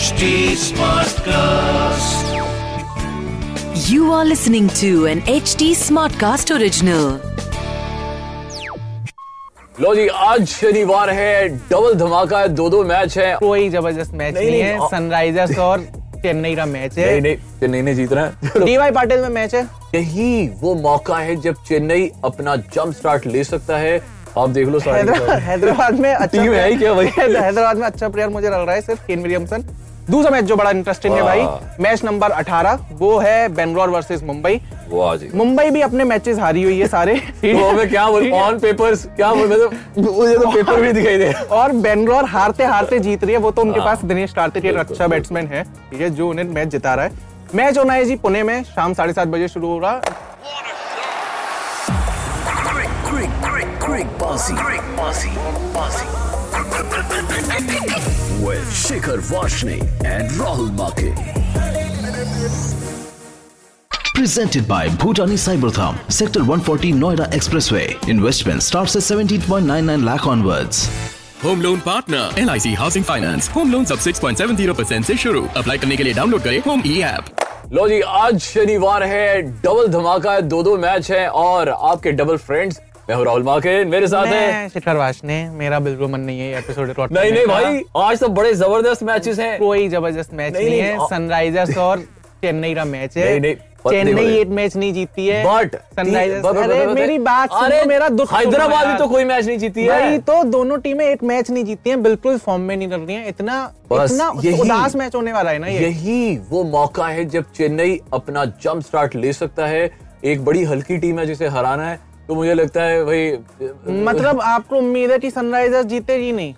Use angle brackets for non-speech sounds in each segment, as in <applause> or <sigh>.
HD Smartcast. You are listening to an HD Smartcast original. लो जी आज शनिवार है double धमाका है दो दो मैच है। कोई ज़बरदस्त मैच नहीं, नहीं, नहीं, है सनराइजर्स और चेन्नई का मैच है। नहीं नहीं चेन्नई ने जीतना है। चलो, डीवाई पाटिल में मैच है। यही वो मौका है जब चेन्नई अपना जंप स्टार्ट ले सकता है। आप देख लो सारी हैदराबाद <laughs> <laughs> हैदराबाद में अच्छा टीम है क्या भाई? हैदराबाद में अच्छा प्लेयर मुझे लग रहा है सिर्फ़ केन विलियमसन दूसरा मैच जो बड़ा इंटरेस्टिंग है भाई मैच नंबर 18 वो है बेंगलोर वर्सेस मुंबई मुंबई भी अपने मैचेस हारी हुई है सारे तो हमें क्या बोल ऑन पेपर्स क्या बोल मतलब मुझे तो पेपर भी दिखाई दे और बेंगलोर हारते हारते जीत रही है वो तो उनके हाँ। पास दिनेश कार्तिक एक अच्छा बैट्समैन है ठीक है जो उन्हें मैच जिता रहा है मैच होना है जी पुणे में शाम साढ़े सात बजे शुरू हो रहा bossy. With Shikhar Vashne and Rahul Make. Presented by Bhutani Cybertham, Sector 140 Noida Expressway. Investment starts at 17.99 lakh onwards. Home loan partner L I C housing finance home loan सब 6.70 परसेंट ऐसी शुरू अप्लाई करने के लिए download करें home ई app लो जी आज शनिवार है डबल धमाका है दो दो मैच है और आपके डबल फ्रेंड्स मैं हूँ राहुल माकिन मेरे साथ है। शिखर वाशने मेरा बिल्कुल मन नहीं है एपिसोड नहीं नहीं भाई आज तो बड़े ज़बरदस्त मैचेस हैं। कोई ज़बरदस्त मैच नहीं, नहीं, नहीं, है। सनराइजर्स और चेन्नई का मैच है। नहीं, नहीं, चेन्नई एक मैच नहीं जीती है। बट सनराइजर्स अरे मेरी बात। सुनो मेरा दुख हैदराबाद भी तो कोई मैच नहीं जीती है। भाई तो दोनों टीमें एक मैच नहीं जीती हैं। बिल्कुल फॉर्म में नहीं कर रही हैं। इतना इतना यही- उदास मैच होने वाला है ना ये। यही वो मौका है जब चेन्नई अपना जंप स्टार्ट ले सकता है। एक बड़ी हल्की टीम है जिसे हराना है। तो मुझे लगता है भाई मतलब आपको उम्मीद है कि सनराइजर्स जीतेगी नहीं?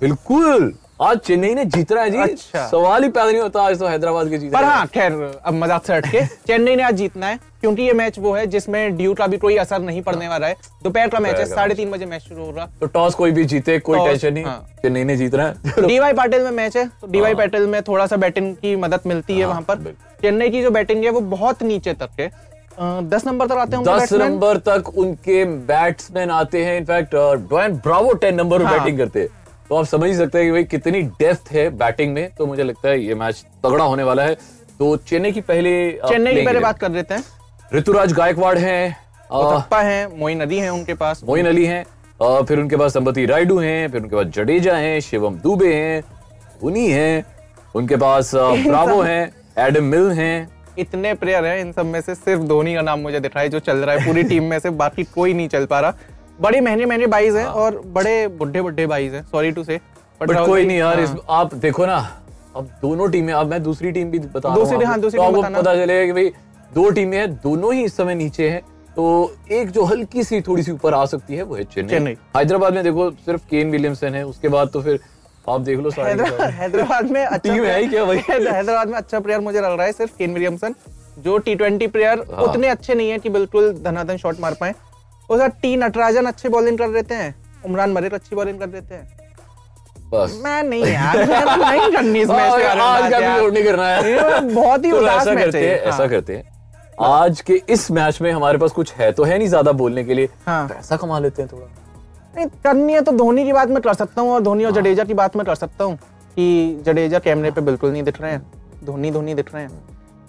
बिल्कुल। आज चेन्नई ने जीतना है जी। अच्छा। सवाल ही पैदा नहीं होता आज तो हैदराबाद के जीते पर हाँ। खैर अब मज़ाक से हटके चेन्नई ने आज जीतना है क्योंकि ये मैच वो है जिसमें ड्यू का भी कोई असर नहीं पड़ने वाला है। दोपहर का मैच है साढ़े तीन बजे मैच शुरू हो रहा तो टॉस कोई भी जीते कोई टेंशन नहीं। हाँ। चेन्नई ने जीतना है। डीवाई पाटिल में मैच है तो डीवाई हाँ। पाटिल में थोड़ा सा बैटिंग की मदद मिलती है हाँ, वहाँ पर। चेन्नई की जो बैटिंग है वो बहुत नीचे तक है। दस नंबर तक आते हैं उनके दस नंबर तक उनके बैट्समैन आते हैं। In fact Dwayne Bravo ten number हाँ। बैटिंग करते हैं। तो आप समझ ही सकते हैं कि भाई कितनी डेप्थ है बैटिंग में। तो मुझे लगता है ये मैच तगड़ा होने वाला है। तो चेन्नई की पहले चेन्नई की पहले बात कर लेते हैं। ऋतुराज गायकवाड़ हैं। थप्पा है मोइन अली है उनके पास। मोइन अली हैं। फिर उनके पास संपति रायडू हैं। फिर उनके पास जडेजा हैं शिवम दुबे हैं धोनी हैं। उनके पास ब्रावो <laughs> हैं एडम मिल हैं। इतने प्लेयर हैं इन सब में से सिर्फ़ धोनी का नाम मुझे दिख रहा है जो चल रहा है पूरी टीम में से बाकी कोई नहीं चल पा रहा बड़े महँगे महँगे बाइज हैं और बड़े बुढ़े बुढ़े बाइज हैं सॉरी टू से बट कोई नहीं यार इस आप देखो ना अब दोनों टीमें अब मैं दूसरी टीम भी बता दूसरी- हाँ, दूसरी तो आपको। पता चलेगा कि भाई दो टीमें हैं दोनों ही इस समय नीचे हैं तो एक जो हल्की सी थोड़ी सी ऊपर आ सकती है वो है चेन्नई। हैदराबाद में देखो सिर्फ़ केन विलियमसन है उसके बाद तो फिर आप देख लो हैदराबाद में <laughs> अच्छा टीम है ही क्या भाई? <laughs> हैदराबाद में अच्छा प्लेयर मुझे लग रहा है सिर्फ़ केन विलियमसन जो टी ट्वेंटी प्लेयर हाँ। उतने अच्छे नहीं है कि बिल्कुल धनाधन शॉट मार पाए और टी नटराजन अच्छे बॉलिंग कर देते हैं उमरान मलिक अच्छी बॉलिंग कर देते हैं बस मैं नहीं यार मैं तो <laughs> नहीं करनी इस मैच के आज का। एपिसोड नहीं करना है बहुत ही तो उदास मैच है ऐसा हाँ। करते हैं आज के इस मैच में हमारे पास कुछ है तो है नहीं ज़्यादा बोलने के लिए हाँ। पैसा कमा लेते हैं थोड़ा नहीं करनी है तो धोनी की बात मैं कर सकता हूँ और धोनी हाँ। और जडेजा की बात मैं कर सकता हूँ कि जडेजा कैमरे पे बिल्कुल नहीं दिख रहे हैं। धोनी धोनी दिख रहे हैं।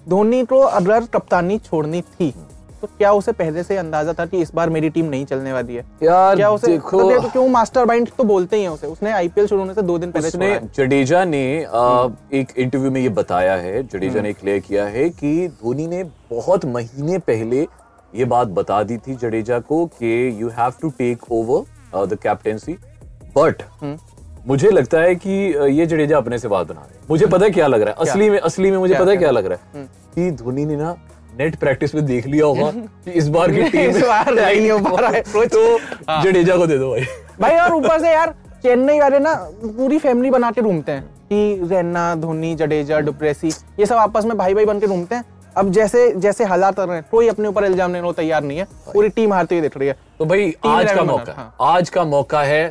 धोनी को अगर कप्तानी छोड़नी थी तो क्या उसे पहले से अंदाज़ा था कि इस बार मेरी टीम नहीं चलने वाली है? यार क्या उसे देखो। तो देखो क्यों मास्टर माइंड तो बोलते ही हैं उसे? उसने आईपीएल शुरू होने से दो दिन पहले उसने जडेजा ने आ, एक इंटरव्यू में ये बताया है जडेजा ने क्लियर किया है कि धोनी ने बहुत महीने पहले ये बात बता दी थी जडेजा को कि you have to take over the captaincy but मुझे लगता है कि ये जडेजा अपने से बात बना रहे हैं। मुझे पता है क्या लग रहा है? असली में असली में मुझे पता है क्या? लग रहा है? कि धोनी ने ना नेट प्रैक्टिस में देख लिया होगा <laughs> कि इस बार की टीम इस बार नहीं हो पा रहा है। <laughs> तो जडेजा को दे दो भाई। भाई और ऊपर से यार चेन्नई वाले ना पूरी फैमिली बना के घूमते हैं। कि रैना धोनी जडेजा डुप्रेसी ये सब आपस में भाई भाई बन के घूमते हैं। अब जैसे जैसे हालात रहे हैं कोई अपने ऊपर इल्ज़ाम लेने को तैयार नहीं है पूरी टीम हारती हुई दिख रही है। तो भाई आज का मौका बना, आज का मौका है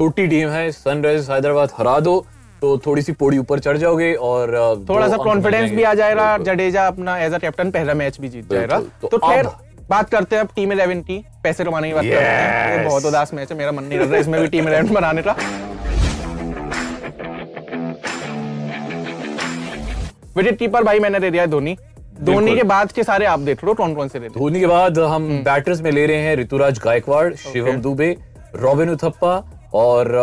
छोटी टीम है सनराइजर्स हैदराबाद हरा दो तो थोड़ी सी पौड़ी ऊपर चढ़ जाओगे और थोड़ा सा कॉन्फिडेंस भी आ जाएगा जडेजा अपना एज अ कैप्टन पहला मैच भी जीत जाएगा। तो तो खैर बात करते हैं अब टीम इलेवन की पैसे कमाने की बात करते हैं। बहुत उदास मैच है मेरा मन नहीं कर रहा इसमें भी टीम इलेवन बनाने का। विकेट कीपर भाई मैंने दे दिया धोनी। धोनी के बाद के सारे आप देख लो कौन कौन से धोनी के बाद हम हम्म। बैटर्स में ले रहे हैं ऋतुराज गायकवाड़ शिवम दुबे रॉबिन उथप्पा और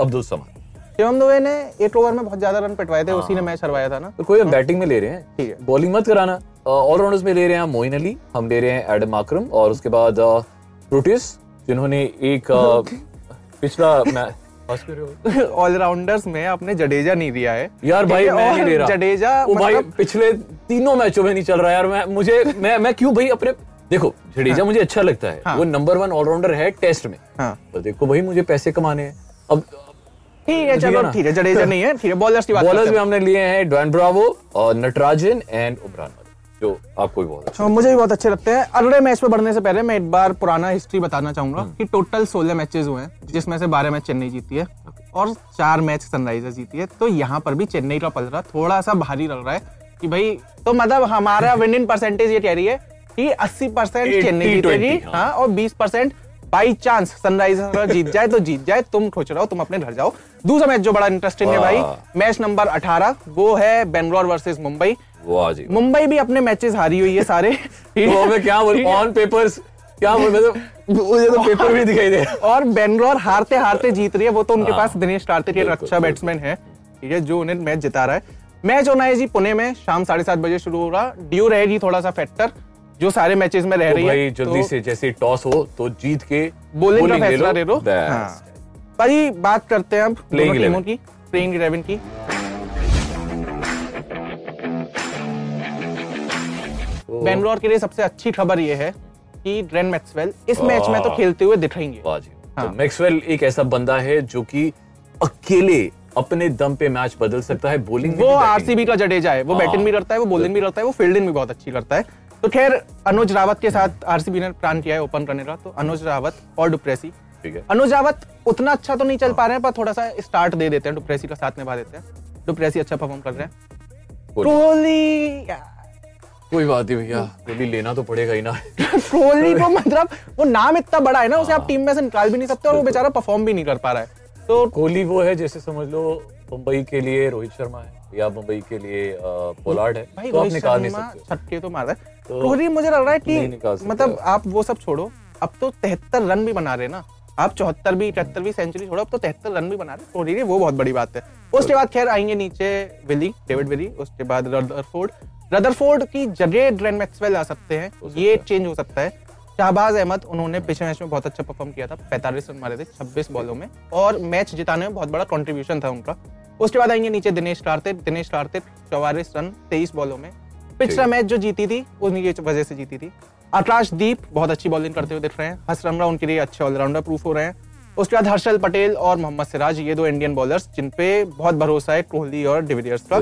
अब्दुल समद शिवम दुबे ने एक ओवर में बहुत ज़्यादा रन पिटवाए थे उसी ने मैच हरवाया था ना? तो कोई हम बैटिंग में ले रहे हैं। हाँ। ठीक है। बॉलिंग मत कराना। ऑलराउंडर्स में ले रहे हैं मोइन अली हम ले रहे हैं एडम आक्रम और उसके बाद प्रोटिस जिन्होंने एक पिछला ऑलराउंडर्स में आपने जडेजा नहीं दिया है। यार भाई मैं नहीं ले रहा। जडेजा भाई मतलब पिछले तीनों मैचों में नहीं चल रहा यार मैं मुझे मैं मैं क्यों भाई अपने देखो जडेजा हाँ। मुझे अच्छा लगता है। हाँ। वो नंबर वन ऑलराउंडर है टेस्ट में। हाँ। तो देखो भाई मुझे पैसे कमाने हैं। अब ठीक है चलो ठीक है जडेजा <laughs> नहीं है ठीक है बॉलर्स की बात बॉलर्स में हमने लिए हैं डॉन ब्रावो और नटराजन एंड उमरान जो आपको भी बहुत अच्छा हाँ, मुझे भी बहुत अच्छे लगते हैं। अगले मैच पे बढ़ने से पहले मैं एक बार पुराना हिस्ट्री बताना चाहूँगा हम्म। कि टोटल 16 मैचेस हुए हैं जिसमें से 12 मैच चेन्नई जीती है और चार मैच सनराइजर्स जीती है। तो यहाँ पर भी चेन्नई का पलड़ा थोड़ा सा भारी लग रहा है कि भाई तो मतलब हमारा <laughs> विनिंग परसेंटेज ये कह रही है कि 80 परसेंट चेन्नई जीतेगी 20, हाँ। हाँ और 20 परसेंट बाई चांस सनराइजर्स अगर जीत जाए तो जीत जाए। तुम खोच रहो तुम अपने घर जाओ। दूसरा मैच जो बड़ा इंटरेस्टिंग है भाई मैच नंबर 18 वो है बेंगलोर वर्सेस मुंबई। वाह जी। मुंबई भी अपने मैचेस हारी हुई है सारे। <laughs> तो? मैं क्या बोल <laughs> ऑन पेपर्स क्या बोल मतलब मुझे तो पेपर भी दिखाई दे और बेंगलोर हारते हारते जीत रही है। वो तो उनके हाँ। पास दिनेश कार्तिक एक अच्छा बैट्समैन है। ठीक है जो उन्हें मैच जिता रहा है। मैच होना है जी पुणे में। शाम साढ़े सात बजे शुरू हो रहा। ड्यू रहेगी थोड़ा सा फैक्टर जो सारे मैचेस में रह तो रही भाई है जल्दी तो, से जैसे टॉस हो तो जीत के बोलिंग का फैसला ले। लो हाँ। भाई बात करते हैं अब दोनों टीमों की। प्लेइंग इलेवन की। बेंगलोर के लिए सबसे अच्छी खबर ये है कि ड्रेन मैक्सवेल इस मैच में तो खेलते हुए दिखेंगे। हाँ। तो मैक्सवेल एक ऐसा बंदा है जो कि अकेले अपने दम पे मैच बदल सकता है बॉलिंग वो आरसीबी का जडेजा है वो हाँ। बैटिंग भी करता है वो बॉलिंग भी करता है वो फील्डिंग भी बहुत अच्छी करता है। तो खैर अनुज रावत के साथ आरसीबी ने प्लान किया है ओपन करने का तो अनुज रावत और डुप्रेसी। अनुज रावत उतना अच्छा तो नहीं चल पा रहे हैं पर थोड़ा सा स्टार्ट दे देते हैं डुप्रेसी का साथ निभा देते हैं। डुप्रेसी अच्छा परफॉर्म कर रहे हैं। कोहली। कोई बात नहीं भैया। कोहली लेना तो पड़ेगा ही ना। कोहली को मतलब वो नाम इतना बड़ा है ना उसे आप टीम में से निकाल भी नहीं सकते और वो बेचारा परफॉर्म भी नहीं कर पा रहा है। तो कोहली वो है जैसे समझ लो मुंबई के लिए रोहित शर्मा है या मुंबई के लिए पोलार्ड है भाई तो आप निकाल नहीं सकते। छक्के तो मार रहा है। तो कोहली मुझे लग रहा है कि मतलब आप। वो सब छोड़ो अब तो तिहत्तर रन भी बना रहे ना। आप चौहत्तर भी इकहत्तर भी सेंचुरी छोड़ो अब तो तिहत्तर रन भी बना रहे कोहली वो बहुत बड़ी बात है। उसके बाद खैर आएँगे नीचे विली डेविड विली उसके बाद रदरफोर्ड रदरफोर्ड की जगह ड्रेन मैक्सवेल आ सकते हैं। ये चेंज हो सकता है। शाहबाज अहमद उन्होंने पिछले मैच में बहुत अच्छा परफॉर्म किया था। 45 रन मारे थे 26 बॉलों में। और मैच जिताने में बहुत बड़ा कॉन्ट्रीब्यूशन था उनका। उसके बाद आएँगे नीचे दिनेश कार्तिक। दिनेश कार्तिक चौवालीस रन 23 बॉलों में। पिछला मैच जो जीती थी उन्हीं की वजह से जीती थी। आकाश दीप बहुत अच्छी बॉलिंग करते हुए दिख रहे हैं। हसरमरा उनके लिए अच्छे ऑलराउंडर प्रूफ हो रहे हैं। उसके बाद हर्षल पटेल और मोहम्मद सिराज ये दो इंडियन बॉलर्स जिन पे बहुत भरोसा है कोहली और डिविलियर्स का।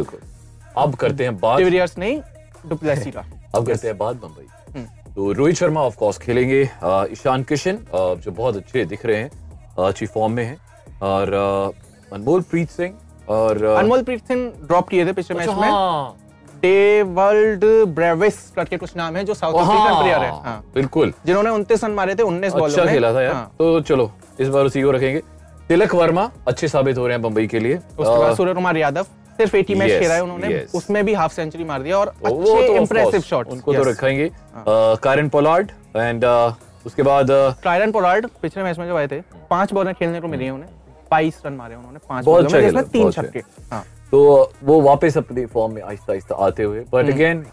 अब करते हैं बात। डिविलियर्स नहीं डुप्लेसी का। <laughs> अब करते हैं बात मुंबई हम्म। तो रोहित शर्मा ऑफ़ कोर्स खेलेंगे। ईशान किशन जो बहुत अच्छे दिख रहे हैं अच्छी फॉर्म में हैं। और अनमोल प्रीत सिंह और अनमोल प्रीत सिंह ड्रॉप किए थे पिछले मैच अच्छा, में। हाँ, डेवर्ल्ड ब्रेविस करके कुछ नाम है जो साउथ अफ्रीकन प्लेयर है हाँ, हाँ। बिल्कुल। जिन्होंने उनतीस रन मारे थे उन्नीस बॉलों अच्छा में। खेला था यार। हाँ। तो चलो इस बार उसी को रखेंगे। तिलक वर्मा अच्छे साबित हो रहे हैं मुंबई के लिए। उसके बाद सूर्य कुमार यादव। सिर्फ़ 80 मैच Yes, खेला है उन्होंने yes. उसमें भी हाफ़ सेंचुरी मार दिया और तो अच्छे तो इंप्रेसिव course, शॉट उनको तो रखेंगे। कारिन पोलार्ड एंड उसके बाद ट्रायरन पोलार्ड पिछले मैच में जब आए थे पाँच बॉलें खेलने को मिली है उन्हें। बाईस रन मारे उन्होंने पाँच बॉलों में जिसमें तीन छक्के हाँ। तो वो वापस अपनी फॉर्म में आहिस्ता आहिस्ता आते हुए। बट अगेन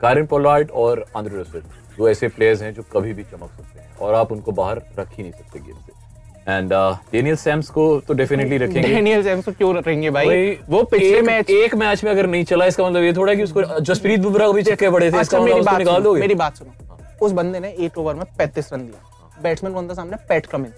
कारिन पोलार्ड और आंद्रे रसेल दो ऐसे प्लेयर्स हैं जो कभी भी चमक सकते हैं और आप उनको बाहर रख ही नहीं सकते गेम से। एंड डेनियल सैम्स को तो डेफिनेटली रखेंगे। डेनियल जेम्स को क्यों रखेंगे भाई? वो पिछले मैच एक मैच में अगर नहीं चला इसका मतलब ये थोड़ा है कि उसको जसप्रीत बुमराह को भी चक्के पड़े थे इसका अच्छा मतलब मेरी उसको बात निकाल दोगे? मेरी बात सुनो। उस बंदे ने एक ओवर में पैंतीस रन दिया बैट्समैन कौन था सामने पैट कमिंस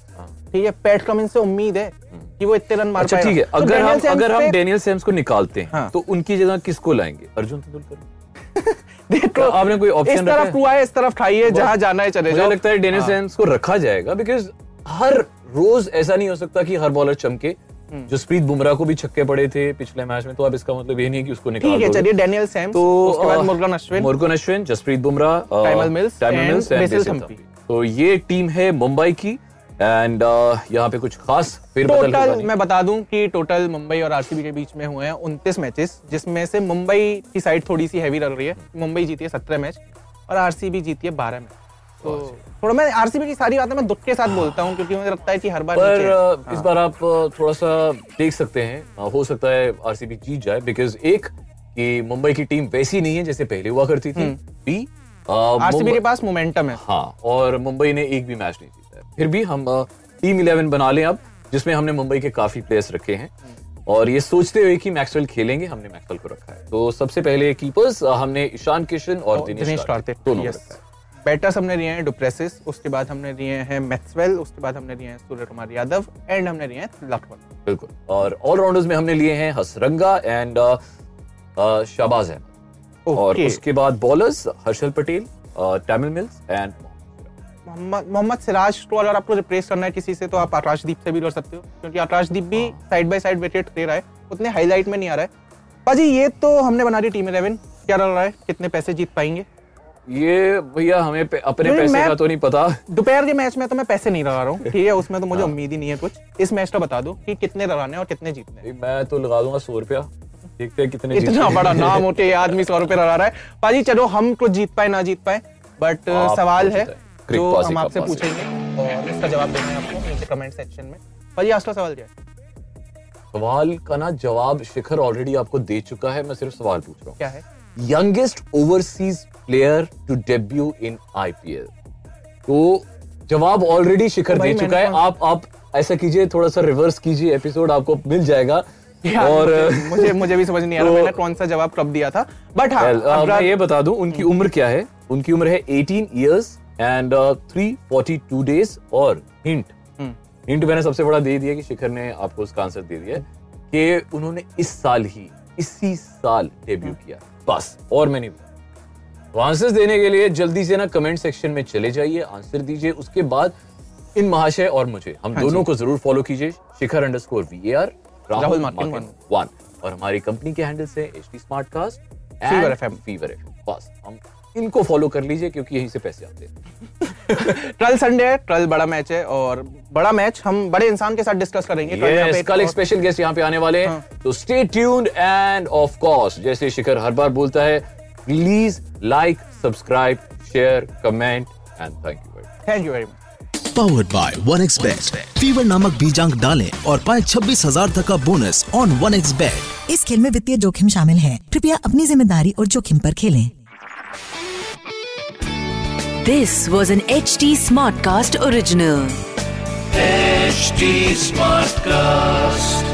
ठीक है पैट कमिंस से उम्मीद है कि वो इतने रन मार अच्छा ठीक है तो अगर हम अगर हम डेनियल सैम्स को निकालते हैं हाँ। तो उनकी जगह किसको लाएँगे? अर्जुन तेंदुलकर। <laughs> देखो आपने कोई option इस तरफ़ है? कुआ है इस तरफ़ खाइए जहाँ जाना है चले जाओ। लगता है डेनियल हाँ। सैम्स को रखा जाएगा बिकॉज़ हर रोज ऐसा नहीं हो सकता कि हर बॉलर चमके हम्म। जसप्रीत बुमराह को भी छक्के पड़े थे पिछले मैच में तो अब इसका मतलब ये नहीं है कि उसको निकाल ठीक है चलिए डेनियल सैम्स तो उसके बाद Murugan Ashwin Murugan Ashwin Jasprit Bumrah Tymal Mills Tymal Mills Basil. Thampi. तो ये टीम है मुंबई की एंड यहाँ पे कुछ खास फिर टोटल मैं बता दूँ कि टोटल मुंबई और आरसीबी के बीच में हुए हैं उनतीस मैचेस जिसमें से मुंबई की साइड थोड़ी सी हैवी लग रही है मुंबई जीती है सत्रह मैच और आरसीबी जीती है बारह मैच तो थोड़ा मैं आरसीबी की सारी बातें मैं दुख के साथ बोलता हूँ क्योंकि मुझे लगता है कि हर बार पर नीचे है। इस बार आप थोड़ा सा देख सकते हैं। हो सकता है आरसीबी जीत जाए बिकॉज़ एक कि मुंबई की टीम वैसी नहीं है जैसे पहले हुआ करती थी। बी आरसीबी के पास मोमेंटम है। हाँ और मुंबई ने एक भी मैच नहीं जीता है। फिर भी हम टीम इलेवन बना लें अब जिसमें हमने मुंबई के काफ़ी प्लेयर्स रखे हैं। और ये सोचते हुए कि मैक्सवेल खेलेंगे हमने मैक्सवेल को रखा है। तो सबसे पहले कीपर्स हमने ईशान किशन और दिनेश कार्तिक दोनों रखा है। बैटर्स हमने लिए हैं डुप्रेसिस उसके बाद हमने लिए हैं मैक्सवेल उसके बाद हमने लिए हैं सूर्य कुमार यादव एंड हमने लिए हैं लखनऊ बिल्कुल। और ऑलराउंडर्स में हमने लिए हैं हसरंगा एंड शाबाज अहमद और उसके बाद bowlers Harshal Patel Tymal Mills and Mohammed Mohammed Siraj को अगर आपको रिप्लेस करना है किसी से तो आप आकाशदीप से भी कर सकते हो क्योंकि आकाशदीप भी साइड बाय साइड विकेट दे रहा है उतने हाईलाइट में नहीं आ रहा है। पाजी ये तो हमने बना दी टीम इलेवन क्या लग रहा है? कितने पैसे जीत पाएँगे? ये भैया हमें पे, अपने पैसे का तो नहीं पता। दोपहर के मैच में तो मैं पैसे नहीं लगा रहा हूँ। ठीक है उसमें तो मुझे उम्मीद ही नहीं है कुछ। इस मैच का बता दो कि कितने लगाने और कितने जीतने मैं तो लगा दूँगा सौ रुपया। देखते हैं कितने इतना बड़ा नाम होते आदमी सौ रुपए लगा रहा है। पाजी चलो हम कुछ जीत पाए ना जीत पाए। बट सवाल है हैं। जो हम आपसे पूछेंगे और इसका जवाब देना है आपको नीचे कमेंट सेक्शन में। पाजी आज का सवाल क्या है? सवाल का ना जवाब शिखर ऑलरेडी आपको दे चुका है। मैं सिर्फ़ सवाल पूछ रहा हूँ। क्या है? Youngest overseas player to debut in IPL तो जवाब ऑलरेडी शिखर दे चुका है। आप आप ऐसा कीजिए थोड़ा सा रिवर्स कीजिए एपिसोड आपको मिल जाएगा। और <laughs> मुझे- मुझे भी समझ नहीं आ रहा तो- मैंने कौन सा जवाब कब दिया था। बट हाँ Well, मैं ये बता दूँ उनकी उम्र क्या है? उनकी उम्र है 18 इयर्स एंड 342 डेज़ और हिंट हम्म। हिंट मैंने सबसे बड़ा दे दिया कि शिखर ने आपको उसका आंसर दे दिया कि उन्होंने इस साल ही इसी साल डेब्यू हम्म। किया। बस और मैं नहीं तो आंसर्स देने के लिए जल्दी से ना कमेंट सेक्शन में चले जाइए आंसर दीजिए उसके बाद इन महाशय और मुझे हम हाँ दोनों को ज़रूर फॉलो कीजिए Shikhar underscore V R Rahul one. और हमारी कंपनी के हैंडल से H T smart cast Fever FM. Fever F बस हम इनको फॉलो कर लीजिए क्योंकि यहीं से पैसे आते हैं <laughs> कल संडे है कल बड़ा मैच है और बड़ा मैच हम बड़े इंसान के साथ डिस्कस करेंगे yes, कल एक स्पेशल गेस्ट यहाँ पे आने वाले हैं हाँ। तो stay tuned and of course जैसे शिखर हर बार बोलता है please like subscribe share comment and thank you very thank you very much powered by one X bet fever नामक बीज अंक डालें और पाएँ छब्बीस हज़ार तक का bonus on one X bet इस खेल में वित्तीय जोखिम शामिल है। कृपया अपनी ज़िम्मेदारी और जोखिम पर खेलें। This was an HT Smartcast original. HD Smartcast.